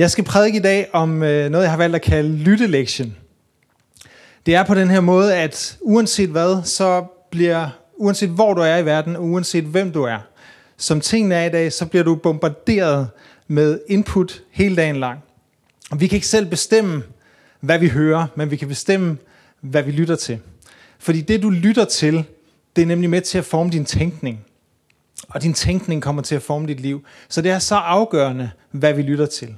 Jeg skal prædike i dag om øh, noget, jeg har valgt at kalde lyttelektion. Det er på den her måde, at uanset hvad, så bliver, uanset hvor du er i verden, uanset hvem du er, som tingene er i dag, så bliver du bombarderet med input hele dagen lang. Og vi kan ikke selv bestemme, hvad vi hører, men vi kan bestemme, hvad vi lytter til. Fordi det, du lytter til, det er nemlig med til at forme din tænkning. Og din tænkning kommer til at forme dit liv. Så det er så afgørende, hvad vi lytter til.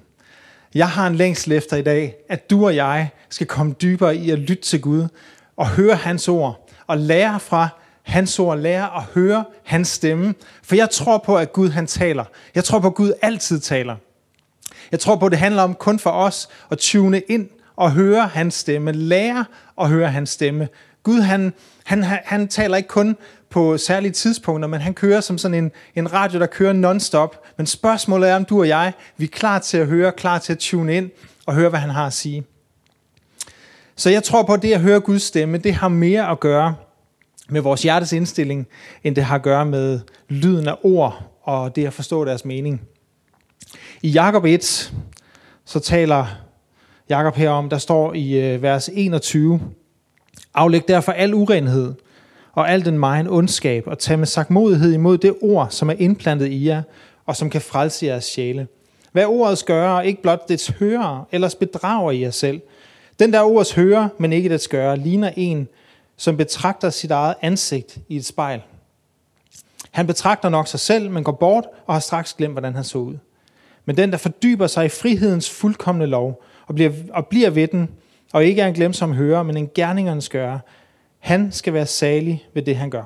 Jeg har en længsel efter i dag, at du og jeg skal komme dybere i at lytte til Gud og høre hans ord og lære fra hans ord, lære at høre hans stemme. For jeg tror på, at Gud han taler. Jeg tror på, at Gud altid taler. Jeg tror på, at det handler om kun for os at tune ind og høre hans stemme, lære at høre hans stemme. Gud han, han, han taler ikke kun på særlige tidspunkter, men han kører som sådan en, en radio, der kører non-stop. Men spørgsmålet er, om du og jeg, vi er klar til at høre, klar til at tune ind og høre, hvad han har at sige. Så jeg tror på, at det at høre Guds stemme, det har mere at gøre med vores hjertes indstilling, end det har at gøre med lyden af ord og det at forstå deres mening. I Jakob 1, så taler Jakob herom, der står i øh, vers 21, Aflæg derfor al urenhed og al den megen ondskab, og tag med sagmodighed imod det ord, som er indplantet i jer, og som kan frelse jeres sjæle. Hvad ordet gør, ikke blot dets hører, ellers bedrager I jer selv. Den der ords hører, men ikke dets gøre, ligner en, som betragter sit eget ansigt i et spejl. Han betragter nok sig selv, men går bort og har straks glemt, hvordan han så ud. Men den, der fordyber sig i frihedens fuldkommende lov, og bliver, og bliver ved den, og ikke er en glemsom hører, men en gerningernes gør, han skal være salig ved det, han gør.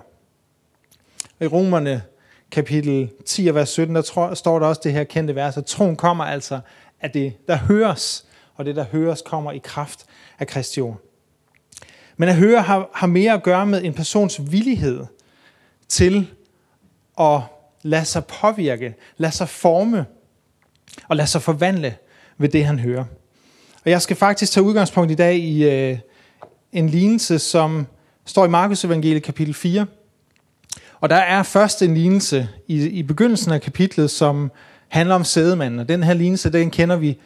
I Romerne kapitel 10 vers 17, der tror, står der også det her kendte vers, at troen kommer altså af det, der høres, og det, der høres, kommer i kraft af Kristi ord. Men at høre har, har mere at gøre med en persons villighed til at lade sig påvirke, lade sig forme og lade sig forvandle ved det, han hører. Og jeg skal faktisk tage udgangspunkt i dag i øh, en lignelse, som står i Markus evangeliet kapitel 4. Og der er først en lignelse i, i begyndelsen af kapitlet, som handler om sædemanden. Og den her lignelse, den kender vi,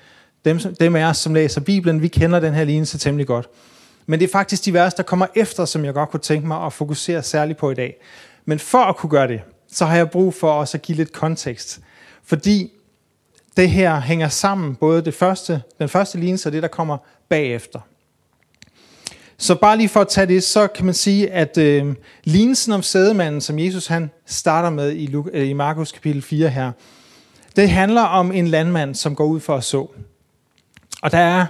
dem, dem af os, som læser Bibelen, vi kender den her lignelse temmelig godt. Men det er faktisk de vers, der kommer efter, som jeg godt kunne tænke mig at fokusere særligt på i dag. Men for at kunne gøre det, så har jeg brug for også at give lidt kontekst. Fordi det her hænger sammen, både det første, den første lignelse og det, der kommer bagefter. Så bare lige for at tage det, så kan man sige, at øh, lignelsen om sædemanden, som Jesus han starter med i, øh, i Markus kapitel 4 her, det handler om en landmand, som går ud for at så. Og der er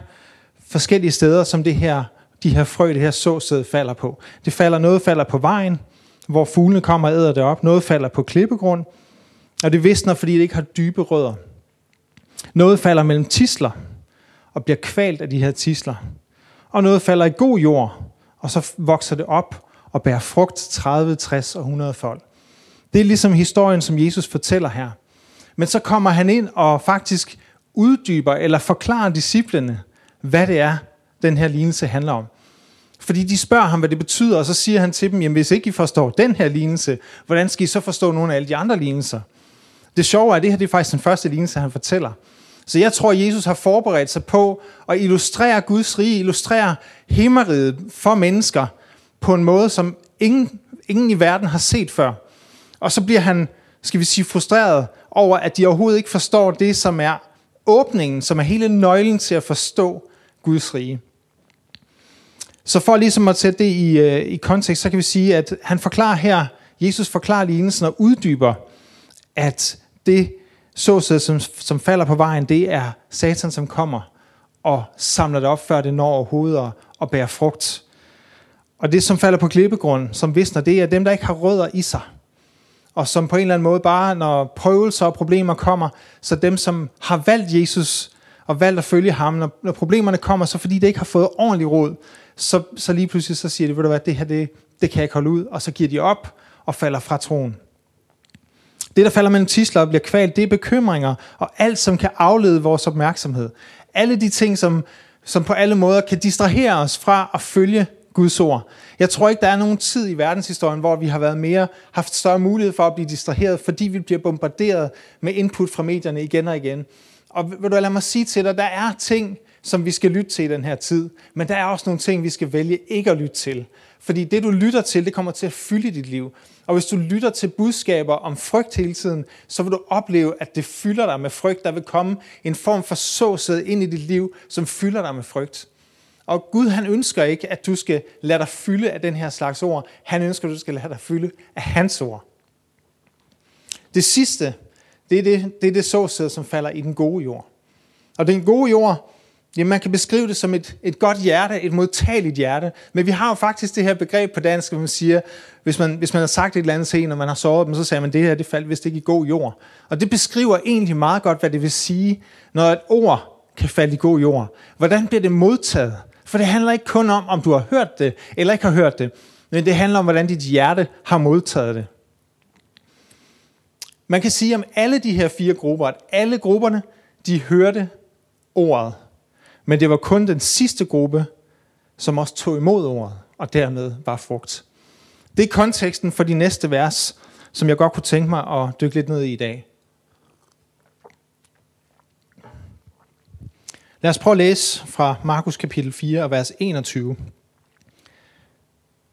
forskellige steder, som det her, de her frø, det her såsæd falder på. Det falder, noget falder på vejen, hvor fuglene kommer og æder det op. Noget falder på klippegrund, og det visner, fordi det ikke har dybe rødder. Noget falder mellem tisler og bliver kvalt af de her tisler og noget falder i god jord, og så vokser det op og bærer frugt 30, 60 og 100 folk. Det er ligesom historien, som Jesus fortæller her. Men så kommer han ind og faktisk uddyber eller forklarer disciplene, hvad det er, den her lignelse handler om. Fordi de spørger ham, hvad det betyder, og så siger han til dem, jamen hvis ikke I forstår den her lignelse, hvordan skal I så forstå nogle af alle de andre lignelser? Det sjove er, at det her det er faktisk den første lignelse, han fortæller. Så jeg tror, Jesus har forberedt sig på at illustrere Guds rige, illustrere himmeriget for mennesker på en måde, som ingen, ingen i verden har set før. Og så bliver han, skal vi sige, frustreret over, at de overhovedet ikke forstår det, som er åbningen, som er hele nøglen til at forstå Guds rige. Så for ligesom at sætte det i, øh, i kontekst, så kan vi sige, at han forklarer her, Jesus forklarer lignelsen og uddyber, at det så som, som falder på vejen, det er satan, som kommer og samler det op, før det når overhovedet og, og bærer frugt. Og det, som falder på klippegrund, som visner, det er dem, der ikke har rødder i sig. Og som på en eller anden måde bare, når prøvelser og problemer kommer, så dem, som har valgt Jesus og valgt at følge ham, når, når problemerne kommer, så fordi det ikke har fået ordentlig råd, så, så lige pludselig så siger de, ved du hvad, det her, det, det kan jeg ikke holde ud, og så giver de op og falder fra troen. Det, der falder mellem tisler og bliver kvalt, det er bekymringer og alt, som kan aflede vores opmærksomhed. Alle de ting, som, som på alle måder kan distrahere os fra at følge Guds ord. Jeg tror ikke, der er nogen tid i verdenshistorien, hvor vi har været mere, haft større mulighed for at blive distraheret, fordi vi bliver bombarderet med input fra medierne igen og igen. Og vil du lade mig sige til dig, der er ting, som vi skal lytte til i den her tid, men der er også nogle ting, vi skal vælge ikke at lytte til. Fordi det, du lytter til, det kommer til at fylde dit liv. Og hvis du lytter til budskaber om frygt hele tiden, så vil du opleve, at det fylder dig med frygt. Der vil komme en form for såsæde ind i dit liv, som fylder dig med frygt. Og Gud han ønsker ikke, at du skal lade dig fylde af den her slags ord. Han ønsker, at du skal lade dig fylde af hans ord. Det sidste, det er det, det, er det såsæde, som falder i den gode jord. Og den gode jord, Jamen, man kan beskrive det som et, et godt hjerte, et modtageligt hjerte. Men vi har jo faktisk det her begreb på dansk, hvor man siger, hvis man, hvis man har sagt et eller andet til en, og man har sovet dem, så siger man, det her det faldt vist ikke i god jord. Og det beskriver egentlig meget godt, hvad det vil sige, når et ord kan falde i god jord. Hvordan bliver det modtaget? For det handler ikke kun om, om du har hørt det, eller ikke har hørt det, men det handler om, hvordan dit hjerte har modtaget det. Man kan sige om alle de her fire grupper, at alle grupperne, de hørte ordet. Men det var kun den sidste gruppe, som også tog imod ordet, og dermed var frugt. Det er konteksten for de næste vers, som jeg godt kunne tænke mig at dykke lidt ned i i dag. Lad os prøve at læse fra Markus kapitel 4 og vers 21.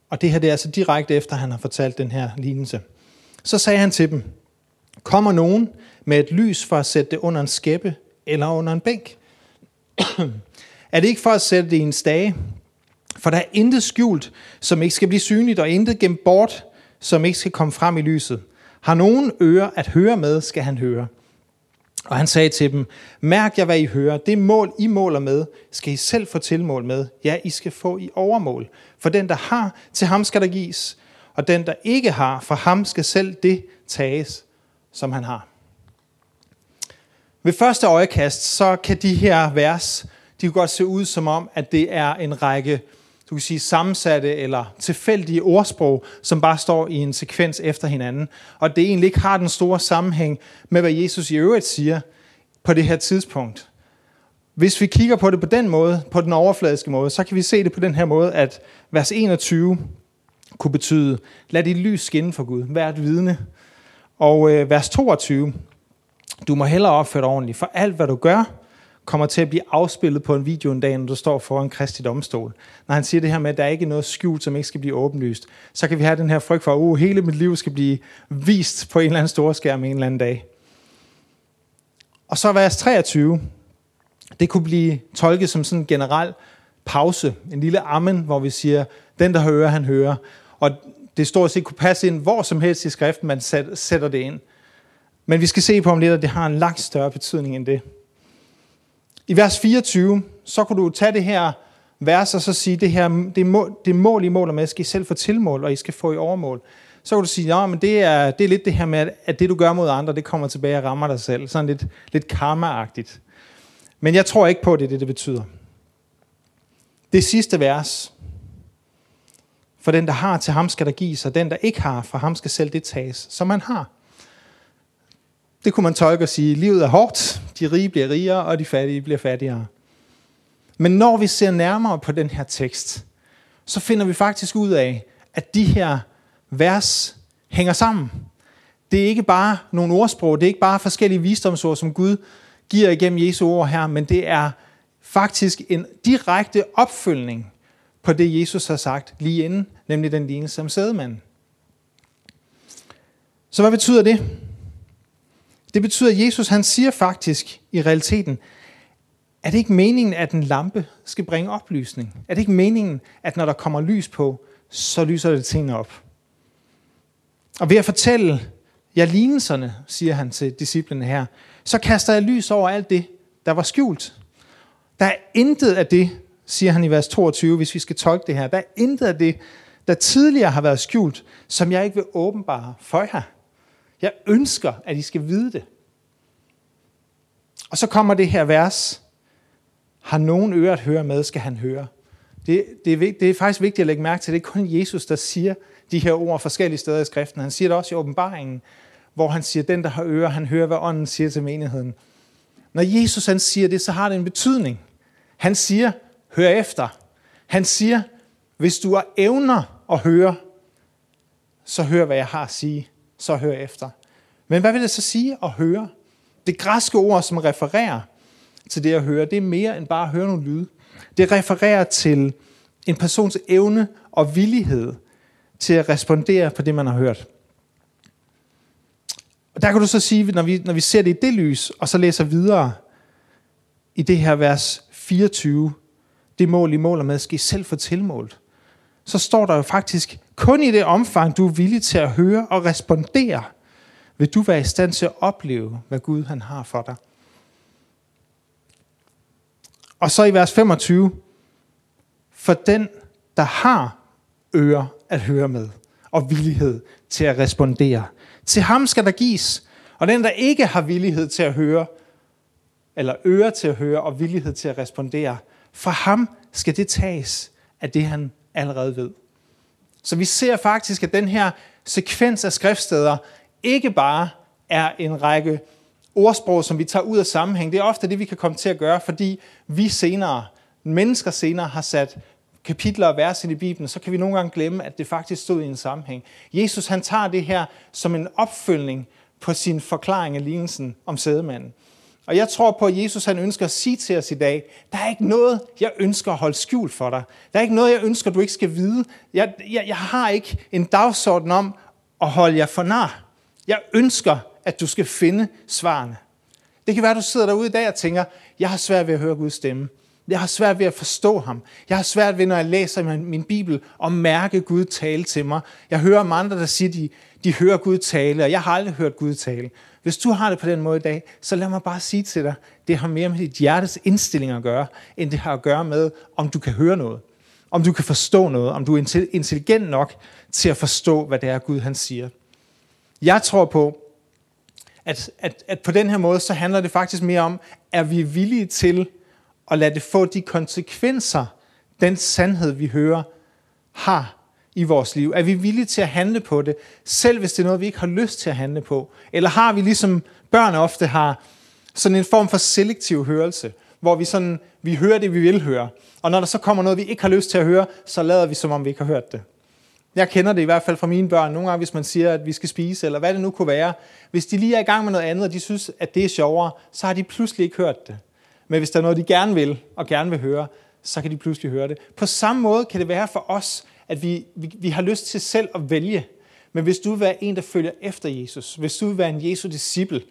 Og det her det er altså direkte efter, han har fortalt den her lignelse. Så sagde han til dem, kommer nogen med et lys for at sætte det under en skæppe eller under en bænk? Er det ikke for at sætte det i en stage? For der er intet skjult, som ikke skal blive synligt, og intet gemt bort, som ikke skal komme frem i lyset. Har nogen ører at høre med, skal han høre. Og han sagde til dem, mærk jer, hvad I hører. Det mål, I måler med, skal I selv få tilmål med. Ja, I skal få i overmål. For den, der har, til ham skal der gives. Og den, der ikke har, for ham skal selv det tages, som han har. Ved første øjekast, så kan de her vers, de kan godt se ud som om, at det er en række du kan sige, sammensatte eller tilfældige ordsprog, som bare står i en sekvens efter hinanden. Og det egentlig ikke har den store sammenhæng med, hvad Jesus i øvrigt siger på det her tidspunkt. Hvis vi kigger på det på den måde, på den overfladiske måde, så kan vi se det på den her måde, at vers 21 kunne betyde, lad dit lys skinne for Gud, vær et vidne. Og øh, vers 22, du må hellere opføre dig ordentligt, for alt hvad du gør, kommer til at blive afspillet på en video en dag, når du står foran Kristi domstol. Når han siger det her med, at der er noget skjult, som ikke skal blive åbenlyst, så kan vi have den her frygt for, at uh, hele mit liv skal blive vist på en eller anden stor skærm en eller anden dag. Og så vers 23, det kunne blive tolket som sådan en generel pause, en lille amen, hvor vi siger, den der hører, han hører. Og det stort set kunne passe ind hvor som helst i skriften, man sætter det ind. Men vi skal se på om lidt, at det har en langt større betydning end det. I vers 24, så kunne du tage det her vers og så sige, det her det, mål, det mål, I måler med, skal I selv få tilmål, og I skal få i overmål. Så kan du sige, ja, men det er, det er lidt det her med, at det du gør mod andre, det kommer tilbage og rammer dig selv. Sådan lidt, lidt karma-agtigt. Men jeg tror ikke på, at det er det, det betyder. Det sidste vers. For den, der har, til ham skal der gives, og den, der ikke har, for ham skal selv det tages, som man har. Det kunne man tolke og sige, livet er hårdt, de rige bliver rigere, og de fattige bliver fattigere. Men når vi ser nærmere på den her tekst, så finder vi faktisk ud af, at de her vers hænger sammen. Det er ikke bare nogle ordsprog, det er ikke bare forskellige visdomsord, som Gud giver igennem Jesu ord her, men det er faktisk en direkte opfølgning på det, Jesus har sagt lige inden, nemlig den lignelse om sædemanden. Så hvad betyder det? Det betyder, at Jesus han siger faktisk i realiteten, er det ikke meningen, at en lampe skal bringe oplysning? Er det ikke meningen, at når der kommer lys på, så lyser det tingene op? Og ved at fortælle jer lignelserne, siger han til disciplene her, så kaster jeg lys over alt det, der var skjult. Der er intet af det, siger han i vers 22, hvis vi skal tolke det her, der er intet af det, der tidligere har været skjult, som jeg ikke vil åbenbare for jer. Jeg ønsker, at I skal vide det. Og så kommer det her vers. Har nogen øre at høre med, skal han høre. Det, det, er, det er faktisk vigtigt at lægge mærke til, det er kun Jesus, der siger de her ord forskellige steder i skriften. Han siger det også i åbenbaringen, hvor han siger, den der har øre, han hører, hvad ånden siger til menigheden. Når Jesus han siger det, så har det en betydning. Han siger, hør efter. Han siger, hvis du har evner at høre, så hør, hvad jeg har at sige så hør efter. Men hvad vil det så sige at høre? Det græske ord, som refererer til det at høre, det er mere end bare at høre nogle lyde. Det refererer til en persons evne og villighed til at respondere på det, man har hørt. Og der kan du så sige, når vi, når vi ser det i det lys, og så læser videre i det her vers 24, det mål, I måler med, skal I selv få tilmålt. Så står der jo faktisk, kun i det omfang, du er villig til at høre og respondere, vil du være i stand til at opleve, hvad Gud han har for dig. Og så i vers 25, for den, der har ører at høre med, og villighed til at respondere, til ham skal der gives. Og den, der ikke har villighed til at høre, eller ører til at høre og villighed til at respondere, fra ham skal det tages af det, han allerede ved. Så vi ser faktisk, at den her sekvens af skriftsteder ikke bare er en række ordsprog, som vi tager ud af sammenhæng. Det er ofte det, vi kan komme til at gøre, fordi vi senere, mennesker senere, har sat kapitler og vers i Bibelen, så kan vi nogle gange glemme, at det faktisk stod i en sammenhæng. Jesus han tager det her som en opfølgning på sin forklaring af lignelsen om sædemanden. Og jeg tror på, at Jesus han ønsker at sige til os i dag, der er ikke noget, jeg ønsker at holde skjult for dig. Der er ikke noget, jeg ønsker, du ikke skal vide. Jeg, jeg, jeg har ikke en dagsorden om at holde jer for nar. Jeg ønsker, at du skal finde svarene. Det kan være, at du sidder derude i dag og tænker, jeg har svært ved at høre Guds stemme. Jeg har svært ved at forstå ham. Jeg har svært ved, når jeg læser min, min Bibel, at mærke Gud tale til mig. Jeg hører om andre, der siger, de, de hører Gud tale, og jeg har aldrig hørt Gud tale. Hvis du har det på den måde i dag, så lad mig bare sige til dig, det har mere med dit hjertes indstilling at gøre, end det har at gøre med, om du kan høre noget. Om du kan forstå noget. Om du er intelligent nok til at forstå, hvad det er, Gud han siger. Jeg tror på, at, at, at på den her måde, så handler det faktisk mere om, er vi villige til og lade det få de konsekvenser, den sandhed, vi hører, har i vores liv? Er vi villige til at handle på det, selv hvis det er noget, vi ikke har lyst til at handle på? Eller har vi ligesom børn ofte har, sådan en form for selektiv hørelse, hvor vi, sådan, vi hører det, vi vil høre. Og når der så kommer noget, vi ikke har lyst til at høre, så lader vi, som om vi ikke har hørt det. Jeg kender det i hvert fald fra mine børn. Nogle gange, hvis man siger, at vi skal spise, eller hvad det nu kunne være. Hvis de lige er i gang med noget andet, og de synes, at det er sjovere, så har de pludselig ikke hørt det. Men hvis der er noget, de gerne vil, og gerne vil høre, så kan de pludselig høre det. På samme måde kan det være for os, at vi, vi, vi har lyst til selv at vælge. Men hvis du vil være en, der følger efter Jesus, hvis du vil være en Jesu disciple,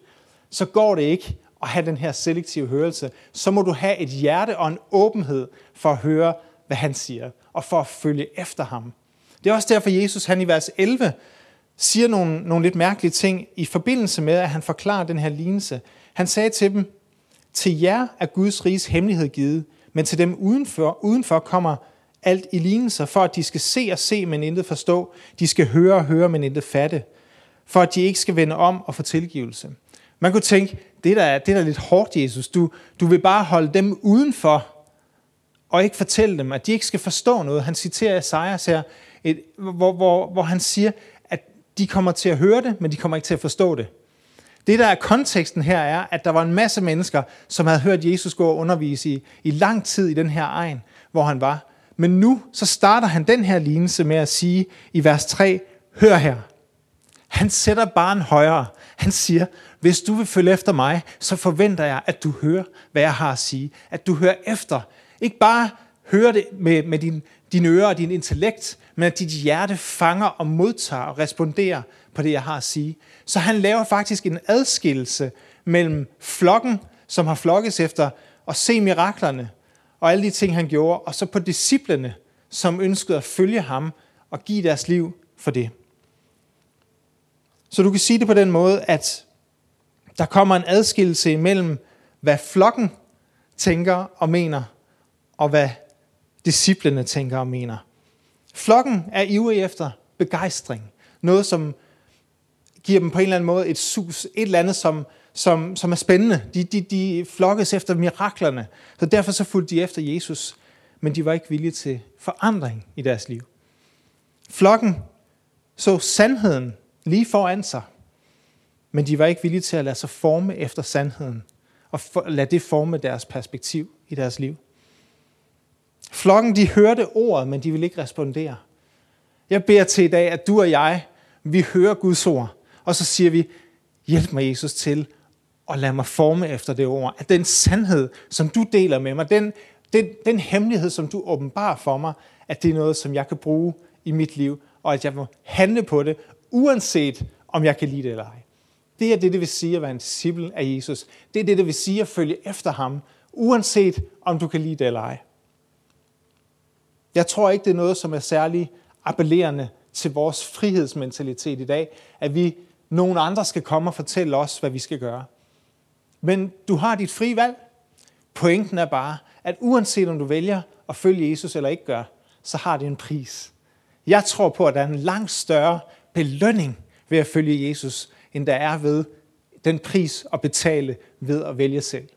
så går det ikke at have den her selektive hørelse. Så må du have et hjerte og en åbenhed for at høre, hvad han siger, og for at følge efter ham. Det er også derfor, Jesus han i vers 11 siger nogle, nogle lidt mærkelige ting i forbindelse med, at han forklarer den her lignelse. Han sagde til dem, til jer er Guds riges hemmelighed givet, men til dem udenfor, udenfor kommer alt i lignelser, for at de skal se og se, men intet forstå. De skal høre og høre, men intet fatte. For at de ikke skal vende om og få tilgivelse. Man kunne tænke, det der er, det der er lidt hårdt, Jesus. Du, du vil bare holde dem udenfor, og ikke fortælle dem, at de ikke skal forstå noget. Han citerer Esajas her, et, hvor, hvor, hvor han siger, at de kommer til at høre det, men de kommer ikke til at forstå det. Det, der er konteksten her, er, at der var en masse mennesker, som havde hørt Jesus gå og undervise i, i lang tid i den her egen, hvor han var. Men nu så starter han den her lignelse med at sige i vers 3, hør her. Han sætter barn højere. Han siger, hvis du vil følge efter mig, så forventer jeg, at du hører, hvad jeg har at sige. At du hører efter. Ikke bare hører det med, med din, dine ører og din intellekt, men at dit hjerte fanger og modtager og responderer på det, jeg har at sige. Så han laver faktisk en adskillelse mellem flokken, som har flokkes efter at se miraklerne, og alle de ting, han gjorde, og så på disciplene, som ønskede at følge ham og give deres liv for det. Så du kan sige det på den måde, at der kommer en adskillelse imellem, hvad flokken tænker og mener, og hvad disciplene tænker og mener. Flokken er ivrig efter begejstring. Noget, som giver dem på en eller anden måde et sus, et eller andet, som, som, som er spændende. De, de, de flokkes efter miraklerne, så derfor så fulgte de efter Jesus, men de var ikke villige til forandring i deres liv. Flokken så sandheden lige foran sig, men de var ikke villige til at lade sig forme efter sandheden, og lade det forme deres perspektiv i deres liv. Flokken, de hørte ordet, men de ville ikke respondere. Jeg beder til i dag, at du og jeg, vi hører Guds ord, og så siger vi, hjælp mig Jesus til at lade mig forme efter det ord. At den sandhed, som du deler med mig, den, den, den hemmelighed, som du åbenbarer for mig, at det er noget, som jeg kan bruge i mit liv, og at jeg må handle på det, uanset om jeg kan lide det eller ej. Det er det, det vil sige at være en disciple af Jesus. Det er det, det vil sige at følge efter ham, uanset om du kan lide det eller ej. Jeg tror ikke, det er noget, som er særlig appellerende til vores frihedsmentalitet i dag, at vi nogen andre skal komme og fortælle os, hvad vi skal gøre. Men du har dit frie valg. Pointen er bare, at uanset om du vælger at følge Jesus eller ikke gør, så har det en pris. Jeg tror på, at der er en langt større belønning ved at følge Jesus, end der er ved den pris at betale ved at vælge selv.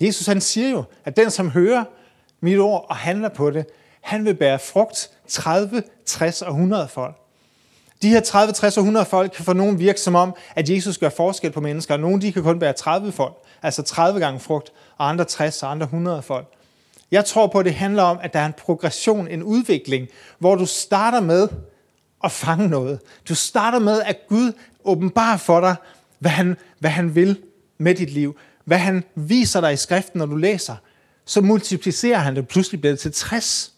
Jesus han siger jo, at den som hører mit ord og handler på det, han vil bære frugt 30, 60 og 100 folk. De her 30, 60 og 100 folk kan for nogen virke som om, at Jesus gør forskel på mennesker, og nogle de kan kun bære 30 folk, altså 30 gange frugt, og andre 60 og andre 100 folk. Jeg tror på, at det handler om, at der er en progression, en udvikling, hvor du starter med at fange noget. Du starter med, at Gud åbenbarer for dig, hvad han, hvad han vil med dit liv. Hvad han viser dig i skriften, når du læser. Så multiplicerer han det, pludselig bliver det til 60.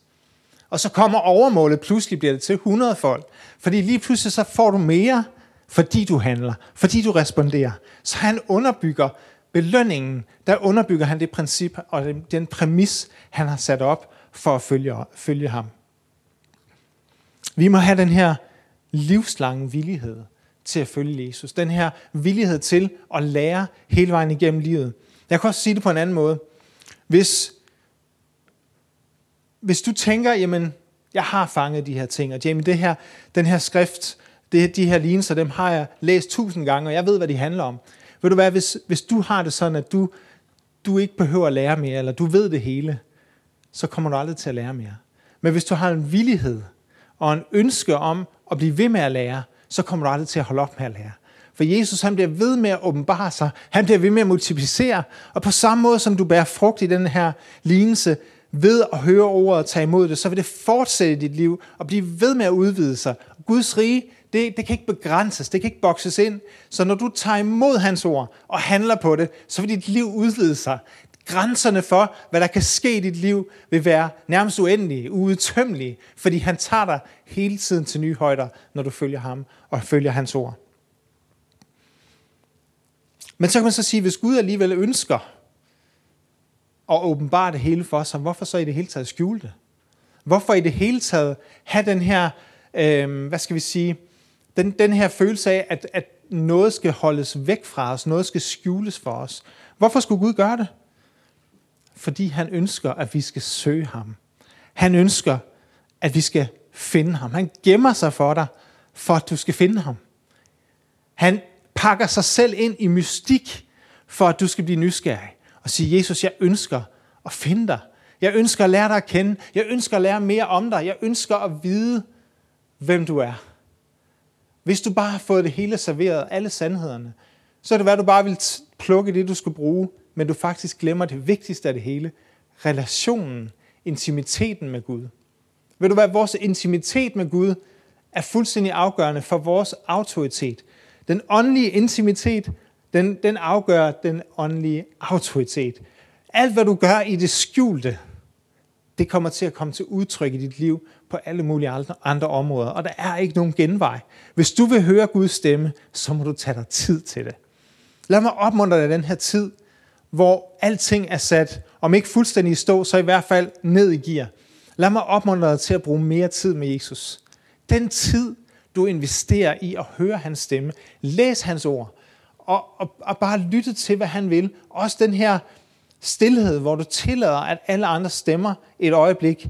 Og så kommer overmålet, pludselig bliver det til 100 folk. Fordi lige pludselig så får du mere, fordi du handler, fordi du responderer. Så han underbygger belønningen, der underbygger han det princip og den præmis, han har sat op for at følge, følge ham. Vi må have den her livslange villighed til at følge Jesus. Den her villighed til at lære hele vejen igennem livet. Jeg kan også sige det på en anden måde. Hvis, hvis du tænker, jamen, jeg har fanget de her ting, og jamen, det her, den her skrift, det, de her lignelser, dem har jeg læst tusind gange, og jeg ved, hvad de handler om. Ved du hvad, hvis, hvis du har det sådan, at du, du ikke behøver at lære mere, eller du ved det hele, så kommer du aldrig til at lære mere. Men hvis du har en villighed og en ønske om at blive ved med at lære, så kommer du aldrig til at holde op med at lære. For Jesus han bliver ved med at åbenbare sig. Han bliver ved med at multiplicere. Og på samme måde som du bærer frugt i den her lignelse, ved at høre ordet og tage imod det, så vil det fortsætte i dit liv og blive ved med at udvide sig. Guds rige, det, det kan ikke begrænses, det kan ikke bokses ind. Så når du tager imod hans ord og handler på det, så vil dit liv udvide sig. Grænserne for, hvad der kan ske i dit liv, vil være nærmest uendelige, uudtømmelige, fordi han tager dig hele tiden til nye højder, når du følger ham og følger hans ord. Men så kan man så sige, hvis Gud alligevel ønsker og åbenbare det hele for os, hvorfor så i det hele taget skjule det? Hvorfor i det hele taget have den her, øh, hvad skal vi sige, den, den her følelse af, at, at noget skal holdes væk fra os, noget skal skjules for os. Hvorfor skulle Gud gøre det? Fordi han ønsker, at vi skal søge ham. Han ønsker, at vi skal finde ham. Han gemmer sig for dig, for at du skal finde ham. Han pakker sig selv ind i mystik, for at du skal blive nysgerrig. Og sige, Jesus, jeg ønsker at finde dig. Jeg ønsker at lære dig at kende. Jeg ønsker at lære mere om dig. Jeg ønsker at vide, hvem du er. Hvis du bare har fået det hele serveret, alle sandhederne, så er det hvad du bare vil plukke det, du skal bruge, men du faktisk glemmer det vigtigste af det hele. Relationen, intimiteten med Gud. Ved du hvad, vores intimitet med Gud er fuldstændig afgørende for vores autoritet. Den åndelige intimitet, den, den afgør den åndelige autoritet. Alt, hvad du gør i det skjulte, det kommer til at komme til udtryk i dit liv på alle mulige andre, områder. Og der er ikke nogen genvej. Hvis du vil høre Guds stemme, så må du tage dig tid til det. Lad mig opmuntre dig den her tid, hvor alting er sat, om ikke fuldstændig i stå, så i hvert fald ned i gear. Lad mig opmuntre dig til at bruge mere tid med Jesus. Den tid, du investerer i at høre hans stemme, læs hans ord, og, og, og bare lytte til, hvad han vil. Også den her stillhed, hvor du tillader, at alle andre stemmer et øjeblik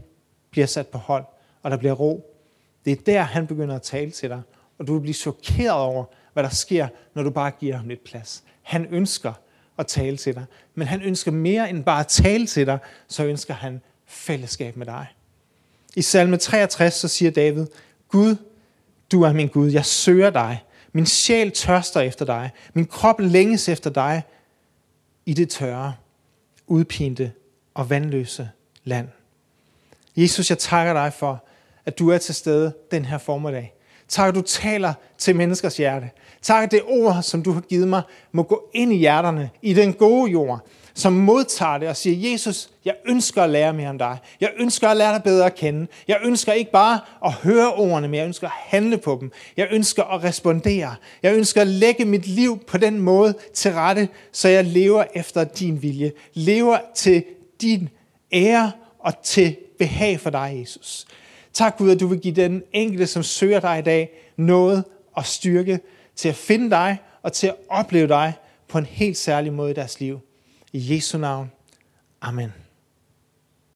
bliver sat på hold, og der bliver ro. Det er der, han begynder at tale til dig, og du vil blive chokeret over, hvad der sker, når du bare giver ham lidt plads. Han ønsker at tale til dig, men han ønsker mere end bare at tale til dig, så ønsker han fællesskab med dig. I salme 63 så siger David, Gud, du er min Gud, jeg søger dig. Min sjæl tørster efter dig. Min krop længes efter dig i det tørre, udpinte og vandløse land. Jesus, jeg takker dig for, at du er til stede den her formiddag. Tak, at du taler til menneskers hjerte. Tak, at det ord, som du har givet mig, må gå ind i hjerterne, i den gode jord, som modtager det og siger, Jesus, jeg ønsker at lære mere om dig. Jeg ønsker at lære dig bedre at kende. Jeg ønsker ikke bare at høre ordene, men jeg ønsker at handle på dem. Jeg ønsker at respondere. Jeg ønsker at lægge mit liv på den måde til rette, så jeg lever efter din vilje. Lever til din ære og til behag for dig, Jesus. Tak Gud, at du vil give den enkelte, som søger dig i dag, noget og styrke til at finde dig og til at opleve dig på en helt særlig måde i deres liv. I Jesu navn. Amen.